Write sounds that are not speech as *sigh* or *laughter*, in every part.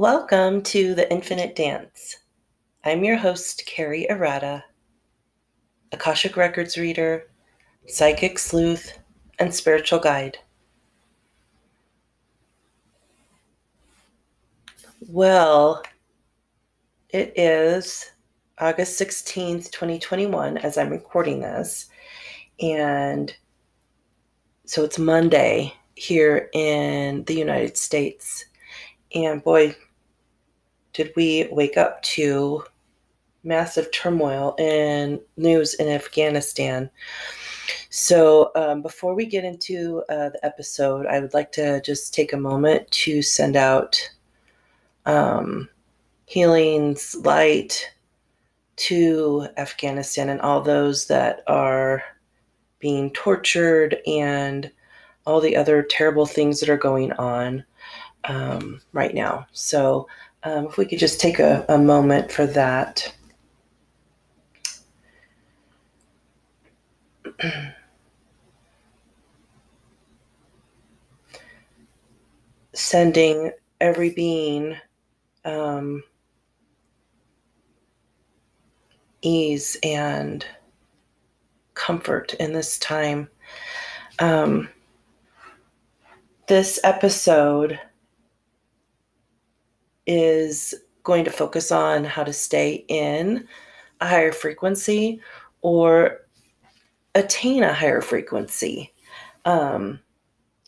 Welcome to the Infinite Dance. I'm your host, Carri Arata, Akashic Records reader, psychic sleuth, and spiritual guide. Well, it is August 16th, 2021, as I'm recording this. And so it's Monday here in the United States. And boy, did we wake up to massive turmoil in news in Afghanistan. So, um, before we get into uh, the episode, I would like to just take a moment to send out um, healings, light to Afghanistan and all those that are being tortured and all the other terrible things that are going on um, right now. So, um, if we could just take a, a moment for that. *clears throat* Sending every being um, ease and comfort in this time. Um, this episode is going to focus on how to stay in a higher frequency or attain a higher frequency. Um,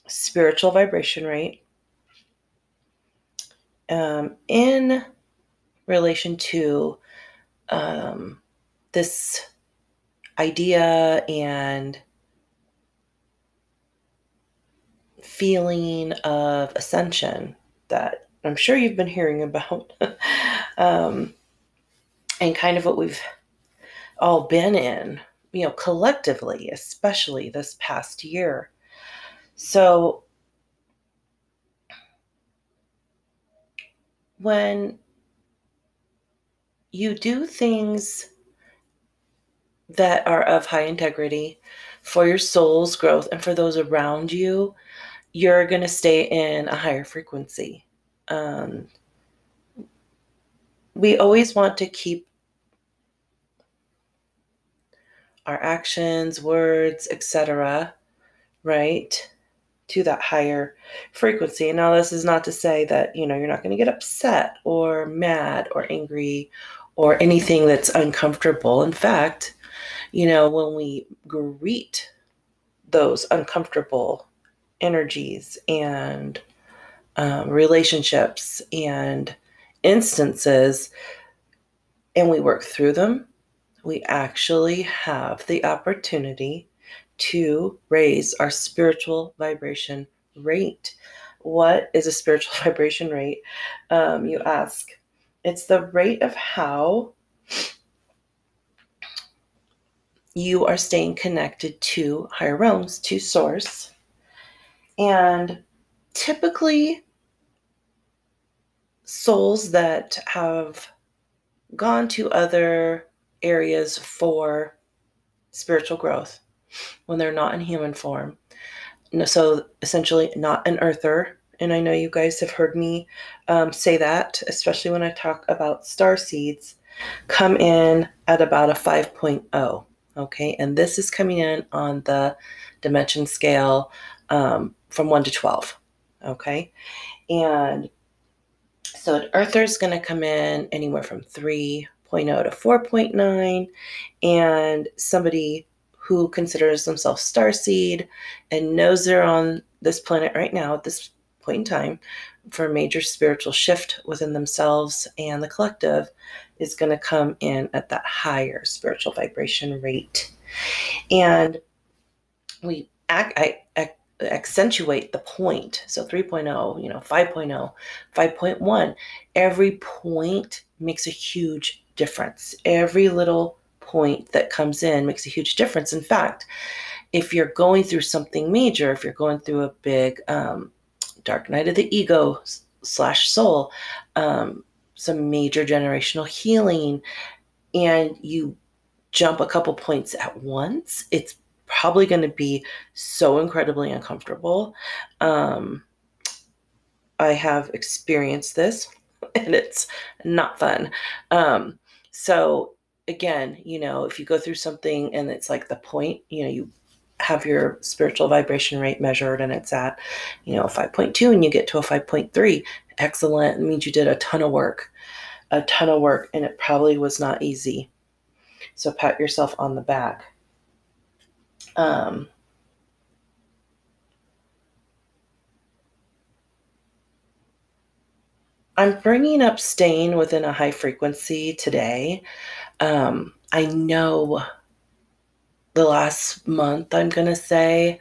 spiritual vibration rate um, in relation to um, this idea and feeling of ascension that I'm sure you've been hearing about, *laughs* um, and kind of what we've all been in, you know, collectively, especially this past year. So, when you do things that are of high integrity for your soul's growth and for those around you, you're going to stay in a higher frequency. Um, we always want to keep our actions, words, etc., right, to that higher frequency. And now, this is not to say that you know you're not going to get upset or mad or angry or anything that's uncomfortable. In fact, you know, when we greet those uncomfortable energies and um, relationships and instances and we work through them, we actually have the opportunity to raise our spiritual vibration rate. What is a spiritual *laughs* vibration rate? Um, you ask. It's the rate of how you are staying connected to higher realms, to source. And typically, souls that have gone to other areas for spiritual growth when they're not in human form. So, essentially, not an earther. And I know you guys have heard me um, say that, especially when I talk about star seeds, come in at about a 5.0. Okay, and this is coming in on the dimension scale um, from 1 to 12. Okay, and so an earther is going to come in anywhere from 3.0 to 4.9, and somebody who considers themselves star seed and knows they're on this planet right now at this point in time for a major spiritual shift within themselves and the collective is going to come in at that higher spiritual vibration rate. And we act, I accentuate the point. So 3.0, you know, 5.0, 5.1, every point makes a huge difference. Every little point that comes in makes a huge difference. In fact, if you're going through something major, if you're going through a big um, dark night of the ego slash soul, um, some major generational healing, and you jump a couple points at once, it's probably going to be so incredibly uncomfortable. Um, I have experienced this *laughs* and it's not fun. Um, so again, you know, if you go through something and it's like the point, you know, you have your spiritual vibration rate measured and it's at, you know, 5.2 and you get to a 5.3, excellent. It means you did a ton of work, a ton of work, and it probably was not easy. So pat yourself on the back. Um, I'm bringing up staying within a high frequency today. Um, I know the last month, I'm going to say,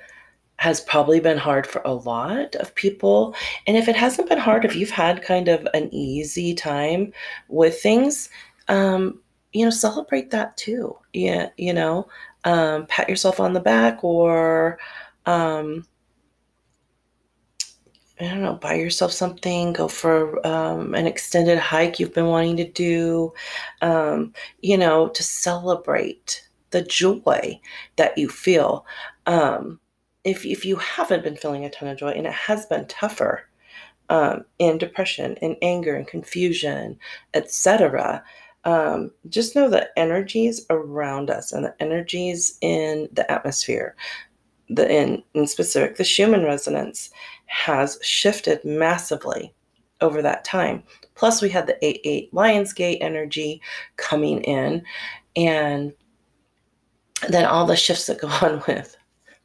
has probably been hard for a lot of people. And if it hasn't been hard, if you've had kind of an easy time with things, um, you know, celebrate that too. Yeah, you know, um, pat yourself on the back or, um, I don't know, buy yourself something, go for um, an extended hike you've been wanting to do, um, you know, to celebrate the joy that you feel. Um, if, if you haven't been feeling a ton of joy and it has been tougher um, in depression and anger and confusion, etc., um, just know the energies around us and the energies in the atmosphere, the in, in specific, the Schumann resonance has shifted massively over that time. Plus, we had the 8 8 Lionsgate energy coming in, and then all the shifts that go *laughs* on with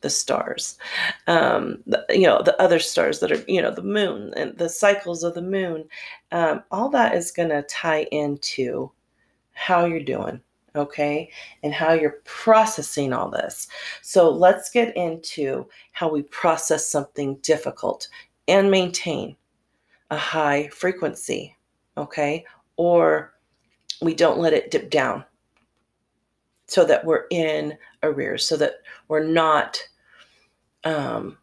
the stars, um, the, you know, the other stars that are, you know, the moon and the cycles of the moon. Um, all that is going to tie into how you're doing okay, and how you're processing all this. So let's get into how we process something difficult and maintain a high frequency, okay, or we don't let it dip down so that we're in arrears, so that we're not, um,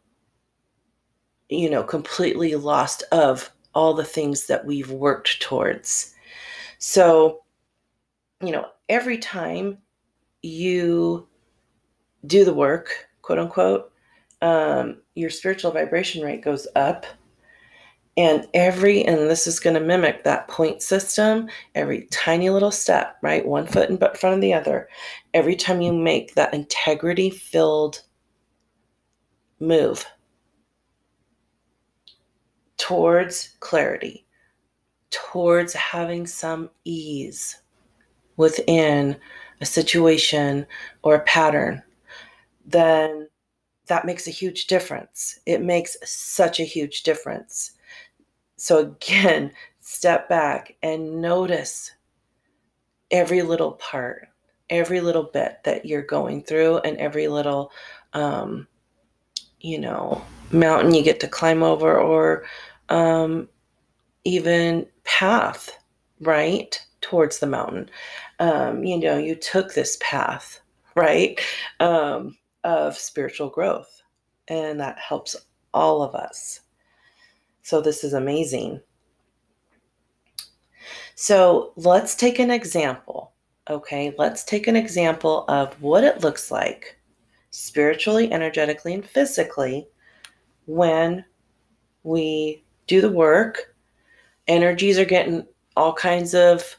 you know, completely lost of all the things that we've worked towards. So, you know, every time you do the work, quote unquote, um, your spiritual vibration rate goes up. And every, and this is going to mimic that point system, every tiny little step, right? One foot in front of the other. Every time you make that integrity filled move towards clarity, towards having some ease, within a situation or a pattern, then that makes a huge difference. It makes such a huge difference. So, again, *laughs* step back and notice every little part, every little bit that you're going through, and every little, um, you know, mountain you get to climb over, or um, even path, right? towards the mountain. Um, you know, you took this path, right, um, of spiritual growth, and that helps all of us. So, this is amazing. So, let's take an example. Okay, let's take an example of what it looks like spiritually, energetically, and physically when we do the work. Energies are getting all kinds of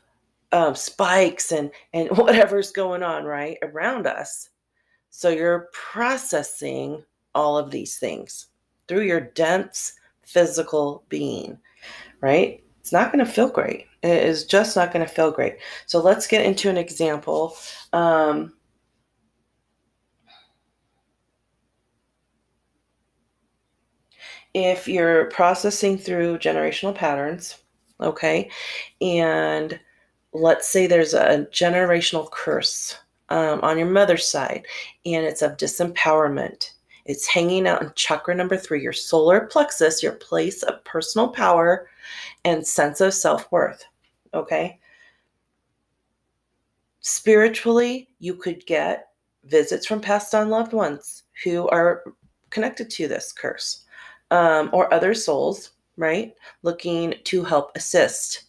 um, spikes and and *laughs* whatever's going on right around us. So you're processing all of these things through your dense physical being, right? It's not going to feel great. It is just not going to feel great. So let's get into an example. Um, if you're processing through generational patterns, okay, and let's say there's a generational curse um, on your mother's side and it's of disempowerment. It's hanging out in chakra number three, your solar plexus, your place of personal power and sense of self worth. Okay. Spiritually, you could get visits from past on loved ones who are connected to this curse um, or other souls, right? Looking to help assist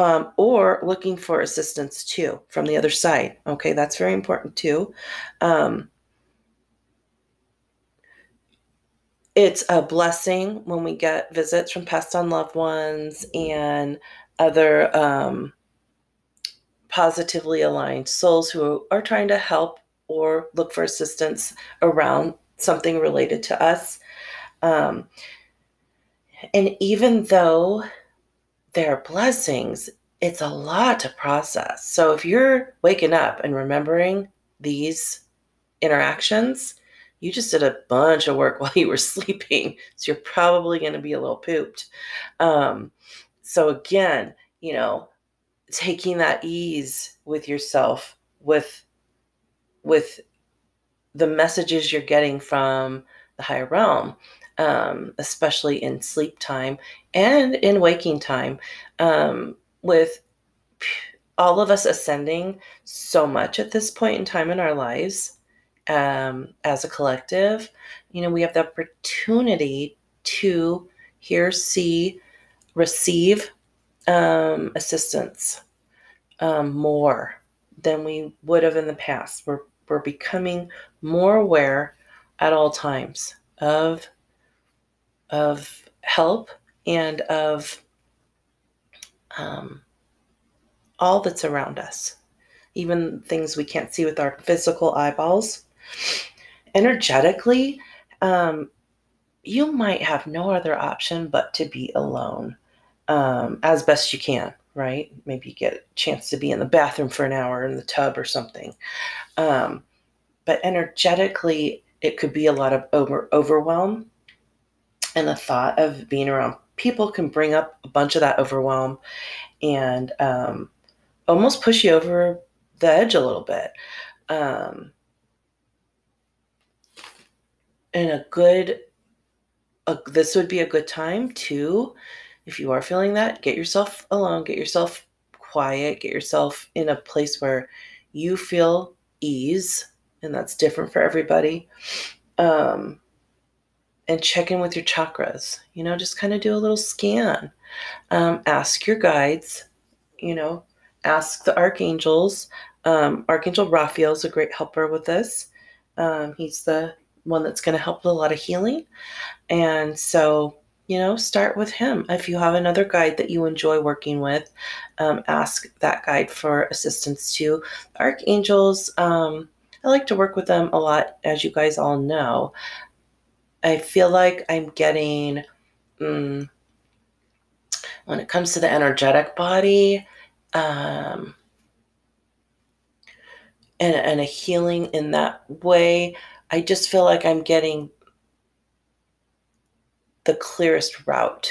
um, or looking for assistance too from the other side. Okay, that's very important too. Um, it's a blessing when we get visits from past on loved ones and other um, positively aligned souls who are trying to help or look for assistance around something related to us. Um, and even though there are blessings, it's a lot to process. So if you're waking up and remembering these interactions, you just did a bunch of work *laughs* while you were sleeping. So you're probably going to be a little pooped. Um, so again, you know, taking that ease with yourself, with with the messages you're getting from the higher realm, um, especially in sleep time and in waking time, um, with all of us ascending so much at this point in time in our lives um, as a collective, you know, we have the opportunity to hear, see, receive um, assistance um, more than we would have in the past. We're, we're becoming more aware at all times of, of help and of um, all that's around us, even things we can't see with our physical eyeballs. Energetically, um, you might have no other option but to be alone um, as best you can, right? Maybe you get a chance to be in the bathroom for an hour in the tub or something. Um, but energetically, it could be a lot of over overwhelm. And the thought of being around people can bring up a bunch of that overwhelm and um, almost push you over the edge a little bit. Um, and a good, a, this would be a good time to, if you are feeling that, get yourself alone, get yourself quiet, get yourself in a place where you feel ease, and that's different for everybody. Um, and check in with your chakras. You know, just kind of do a little scan. Um, ask your guides, you know, ask the archangels. Um, Archangel Raphael is a great helper with this. Um, he's the one that's going to help with a lot of healing. And so, you know, start with him. If you have another guide that you enjoy working with, um, ask that guide for assistance too. Archangels, um, I like to work with them a lot, as you guys all know. I feel like I'm getting, mm, when it comes to the energetic body, um, and, and a healing in that way, I just feel like I'm getting the clearest route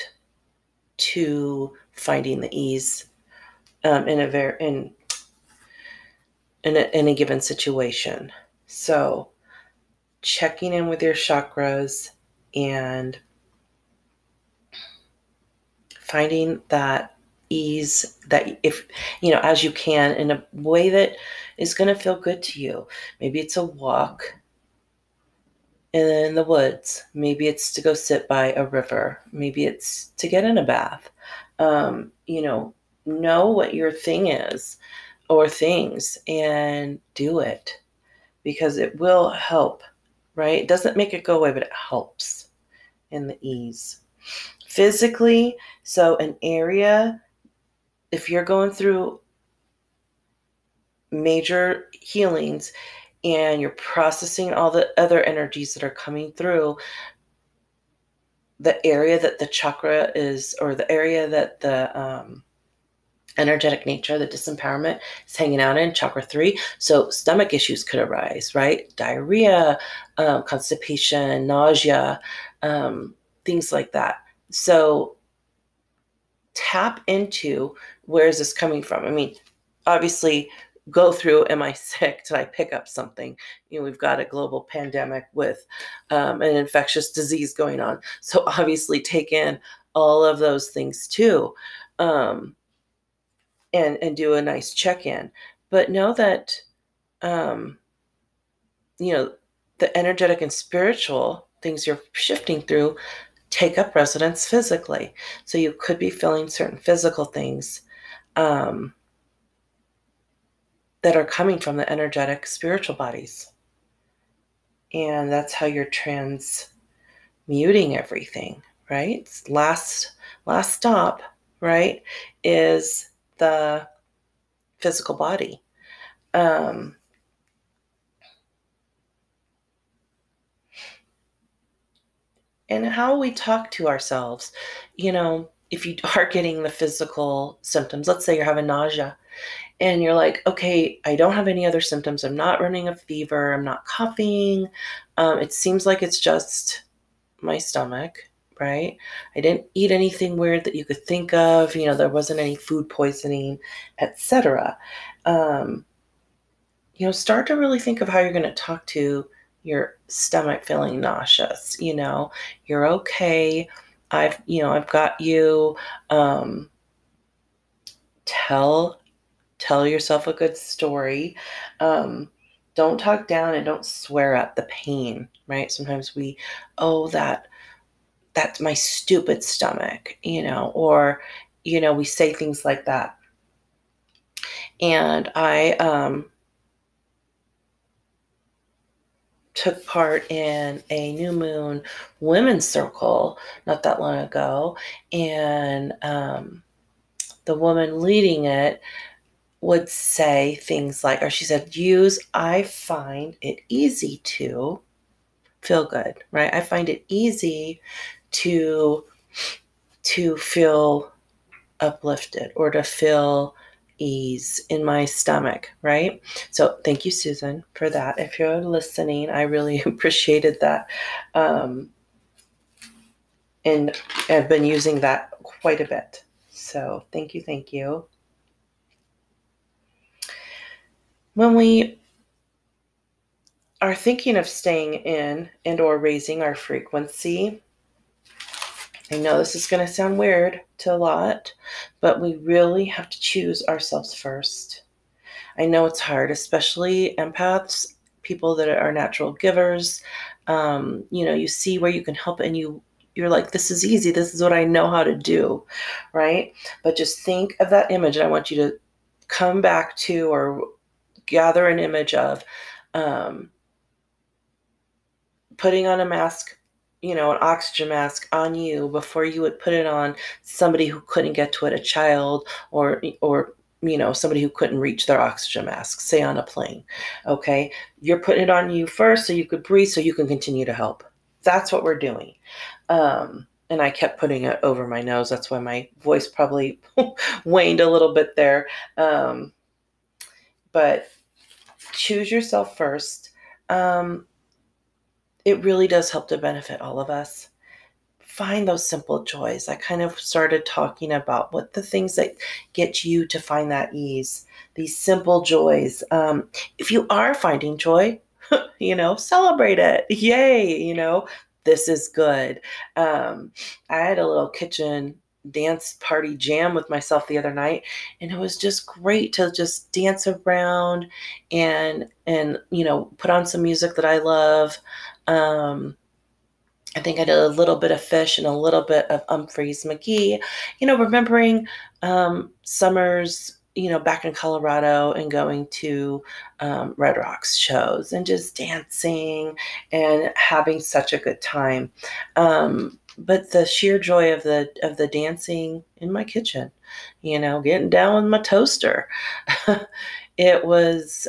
to finding the ease um, in a very in in a, in a given situation. So checking in with your chakras and finding that ease that if you know as you can in a way that is going to feel good to you. Maybe it's a walk in the woods. Maybe it's to go sit by a river. Maybe it's to get in a bath. Um, you know know what your thing is or things and do it because it will help right? It doesn't make it go away, but it helps in the ease. Physically, so an area, if you're going through major healings and you're processing all the other energies that are coming through, the area that the chakra is, or the area that the um, energetic nature, the disempowerment is hanging out in chakra three. So stomach issues could arise, right? Diarrhea, um, constipation, nausea, um, things like that. So tap into where is this coming from? I mean, obviously go through am i sick did i pick up something you know we've got a global pandemic with um, an infectious disease going on so obviously take in all of those things too um, and and do a nice check-in. But know that um you know the energetic and spiritual things you're shifting through take up residence physically. So you could be feeling certain physical things um that are coming from the energetic spiritual bodies. And that's how you're transmuting everything right? Last last stop right, is the physical body. Um, and how we talk to ourselves. You know, if you *laughs* are getting the physical symptoms, let's say you're having nausea and you're like, okay, I don't have any other symptoms. I'm not running a fever. I'm not coughing. Um, it seems like it's just my stomach, right? I didn't eat anything weird that you could think of. You know, there wasn't any food poisoning, etc. Um, you know, start to really think of how you're going to talk to your stomach feeling nauseous. You know, you're okay. I've, you know, I've got you. Um, tell tell yourself a good story. Um, don't talk down and don't swear at the pain, right? Sometimes we, oh, that that's my stupid stomach, you know, or you know, we say things like that. And I um took part in a new moon women's circle not that long ago and um, the woman leading it would say things like, or she said, use, I find it easy to feel good, right? I find it easy to to feel uplifted or to feel ease in my stomach, right? So thank you, Susan, for that. If you're listening, I really *laughs* appreciated that. Um, and I've been using that quite a bit. So thank you, thank you. when we are thinking of staying in and or raising our frequency i know this is going to sound weird to a lot but we really have to choose ourselves first. I know it's hard especially empaths people that are natural givers. Um, you know you see where you can help and you you're like this is easy. This is what i know how to do right? But just think of that image and i want you to come back to or gather an image of um, putting on a mask you know, an oxygen mask on you before you would put it on somebody who couldn't get to it, a child or or you know, somebody who couldn't reach their oxygen mask, say on a plane. Okay? You're putting it on you first so you could breathe so you can continue to help. That's what we're doing. Um, and I kept putting it over my nose. That's why my voice probably *laughs* waned a little bit there. Um, but choose yourself first. Um, it really does help to benefit all of us. Find those simple joys. I kind of started talking about what the things that get you to find that ease, these simple joys. Um, if you are finding joy, *laughs* you know, celebrate it. Yay, you know, this is good. Um, I had a little kitchen dance party jam with myself the other night and it was just great to just dance around and and you know put on some music that i love um i think i did a little bit of Phish and a little bit of Umphrey's McGee you know remembering um summers you know back in colorado and going to um, red rocks shows and just dancing and having such a good time um but the sheer joy of the of the dancing in my kitchen, you know, getting down with my toaster. *laughs* it was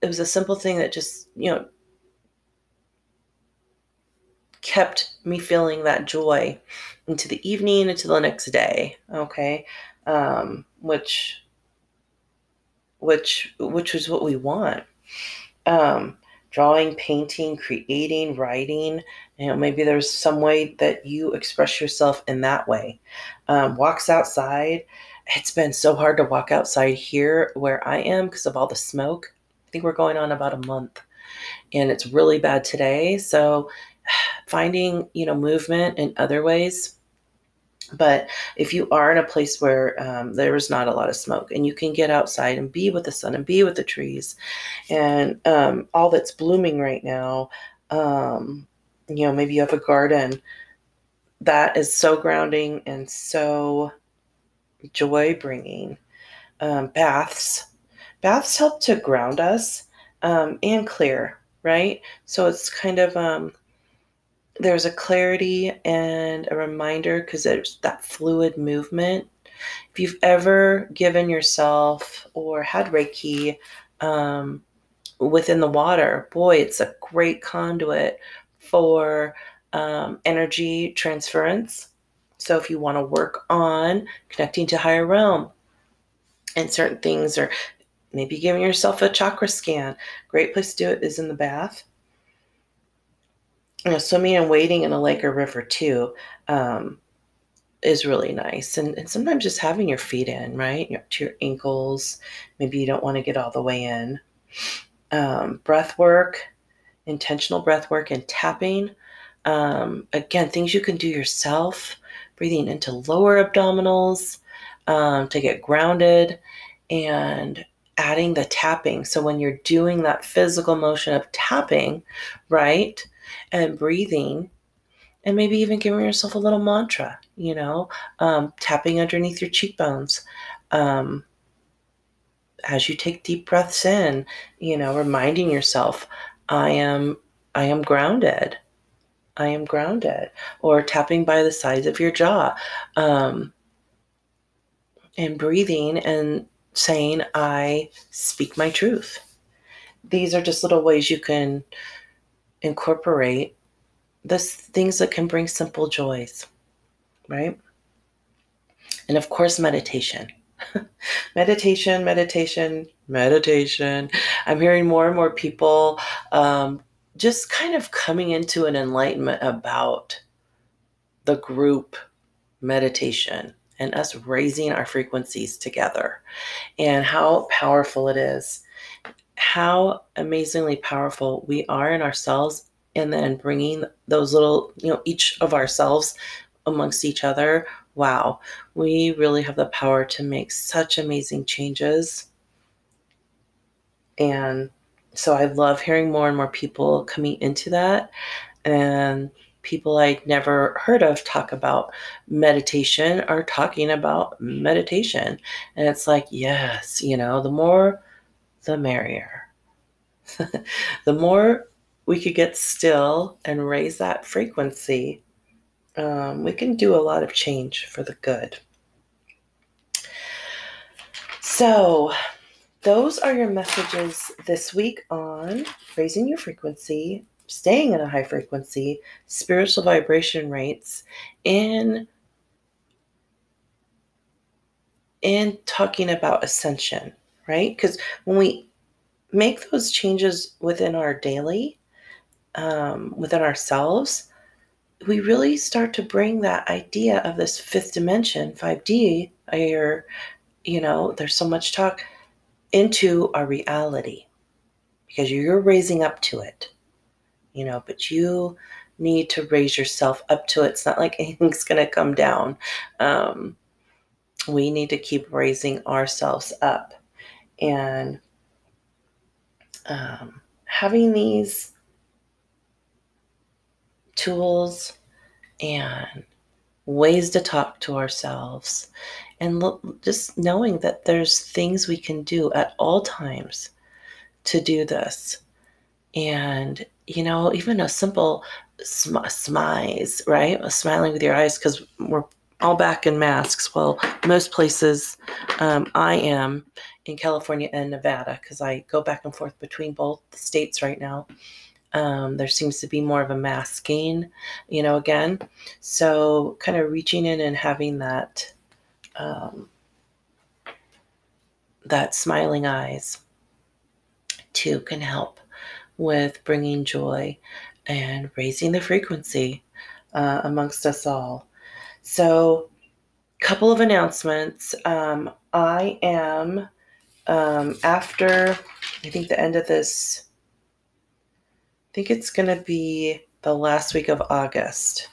it was a simple thing that just, you know, kept me feeling that joy into the evening into the next day okay? Um, which which which was what we want. Um, drawing painting creating writing you know maybe there's some way that you express yourself in that way. Um, walks outside. It's been so hard to walk outside here where i am because of all the smoke. I think we're going on about a month and it's really bad today. So finding you know movement in other ways but if you are in a place where um, there is not a lot of smoke and you can get outside and be with the sun and be with the trees and um, all that's blooming right now um, you know, maybe you have a garden that is so grounding and so joy bringing. Um, baths. Baths help to ground us um, and clear, right? So it's kind of um, there's a clarity and a reminder because there's that fluid movement. If you've ever given yourself or had Reiki um, within the water, boy, it's a great conduit for um, energy transference. So if you want to work on connecting to higher realm and certain things, or maybe giving yourself a chakra scan, great place to do it is in the bath you know, swimming and wading in a lake or river too um, is really nice. And, and sometimes just having your feet in, right, your, to your ankles. Maybe you don't want to get all the way in. Um, breath work, intentional breath work, and tapping. Um, again, things you can do yourself. Breathing into lower abdominals um, to get grounded, and adding the tapping. So when you're doing that physical motion of tapping, right? And breathing and maybe even giving yourself a little mantra, you know, um, tapping underneath your cheekbones. Um, as you take deep breaths in, you know, reminding yourself, I am, I am grounded. I am grounded. Or tapping by the sides of your jaw. Um, and breathing and saying, I speak my truth. These are just little ways you can incorporate the things that can bring simple joys, right? And of course, meditation. *laughs* meditation, meditation, meditation. I'm hearing more and more people um, just kind of coming into an enlightenment about the group meditation and us raising our frequencies together and how powerful it is how amazingly powerful we are in ourselves and then bringing those little, you know, each of ourselves amongst each other. Wow, we really have the power to make such amazing changes. And so I love hearing more and more people coming into that and people I'd never heard of talk about meditation are talking about meditation. And it's like, yes, you know, the more the merrier. *laughs* the more we could get still and raise that frequency, um, we can do a lot of change for the good. So, those are your messages this week on raising your frequency, staying at a high frequency, spiritual vibration rates, and and talking about ascension right? Because when we make those changes within our daily, um, within ourselves, we really start to bring that idea of this fifth dimension, 5D, or, you know, there's so much talk into our reality because you're raising up to it, you know, but you need to raise yourself up to it. It's not like *laughs* anything's going to come down. Um, we need to keep raising ourselves up and um, having these tools and ways to talk to ourselves and just knowing that there's things we can do at all times to do this. And you know even a simple sm- smize right? Smiling with your eyes because we're all back in masks. Well most places um, i am in California and Nevada because I go back and forth between both states right now. Um, there seems to be more of a masking, you know, again. So, kind of reaching in and having that um, that smiling eyes too can help with bringing joy and raising the frequency uh, amongst us all. So, couple of announcements. Um, I am um, after I think the end of this, I think it's going to be the last week of August.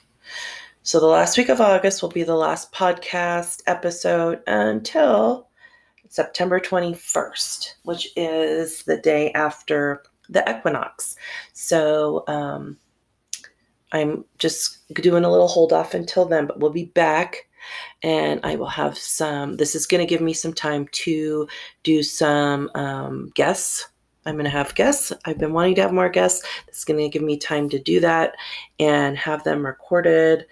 So the last week of August will be the last podcast episode until September 21st, which is the day after the equinox. So um, I'm just doing a little hold off until then, but we'll be back and I will have some. This is going to give me some time to do some um, guests I'm going to have guests. I've been wanting to have more guests. It's going to give me time to do that and have them recorded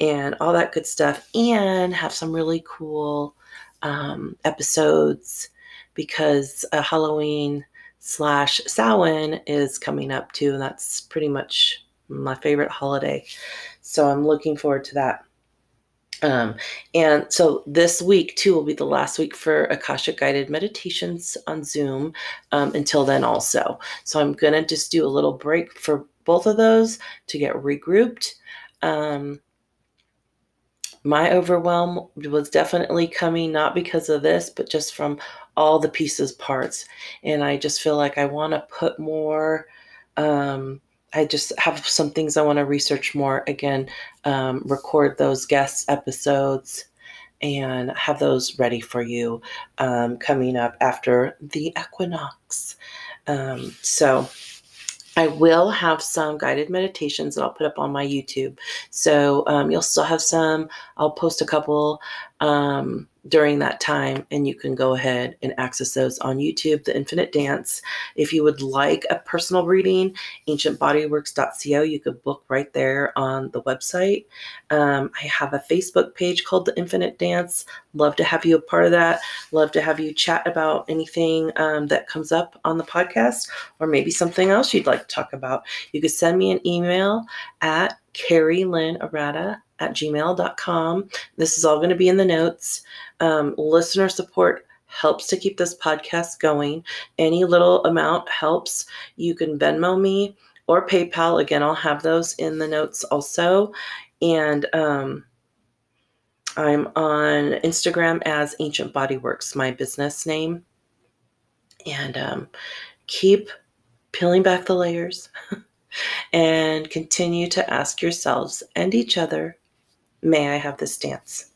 and all that good stuff, and have some really cool um, episodes because Halloween slash Samhain is coming up too, and that's pretty much my favorite holiday. So I'm looking forward to that. Um, and so this week too will be the last week for Akashic guided meditations on Zoom um, until then also. So I'm gonna just do a little break for both of those to get regrouped. Um, my overwhelm was definitely coming not because of this, but just from all the pieces, parts. And I just feel like I want to put more. Um, I just have some things I want to research more. Again, um, record those guest episodes and have those ready for you um, coming up after the equinox. Um, so, I will have some guided meditations that I'll put up on my YouTube. So um, you'll still have some. I'll post a couple um, during that time, and you can go ahead and access those on YouTube, The Infinite Dance. If you would like a personal reading, ancientbodyworks.co, you could book right there on the website. Um, I have a Facebook page called The Infinite Dance. Love to have you a part of that. Love to have you chat about anything um, that comes up on the podcast or maybe something else you'd like to talk about. You could send me an email at Carri Lynn Arata at gmail.com. This is all going to be in the notes. Um, listener support helps to keep this podcast going. Any little amount helps. You can Venmo me or PayPal. Again, I'll have those in the notes also. And um, I'm on Instagram as Ancient Body Works, my business name. And um, keep peeling back the layers *laughs* and continue to ask yourselves and each other May I have this dance?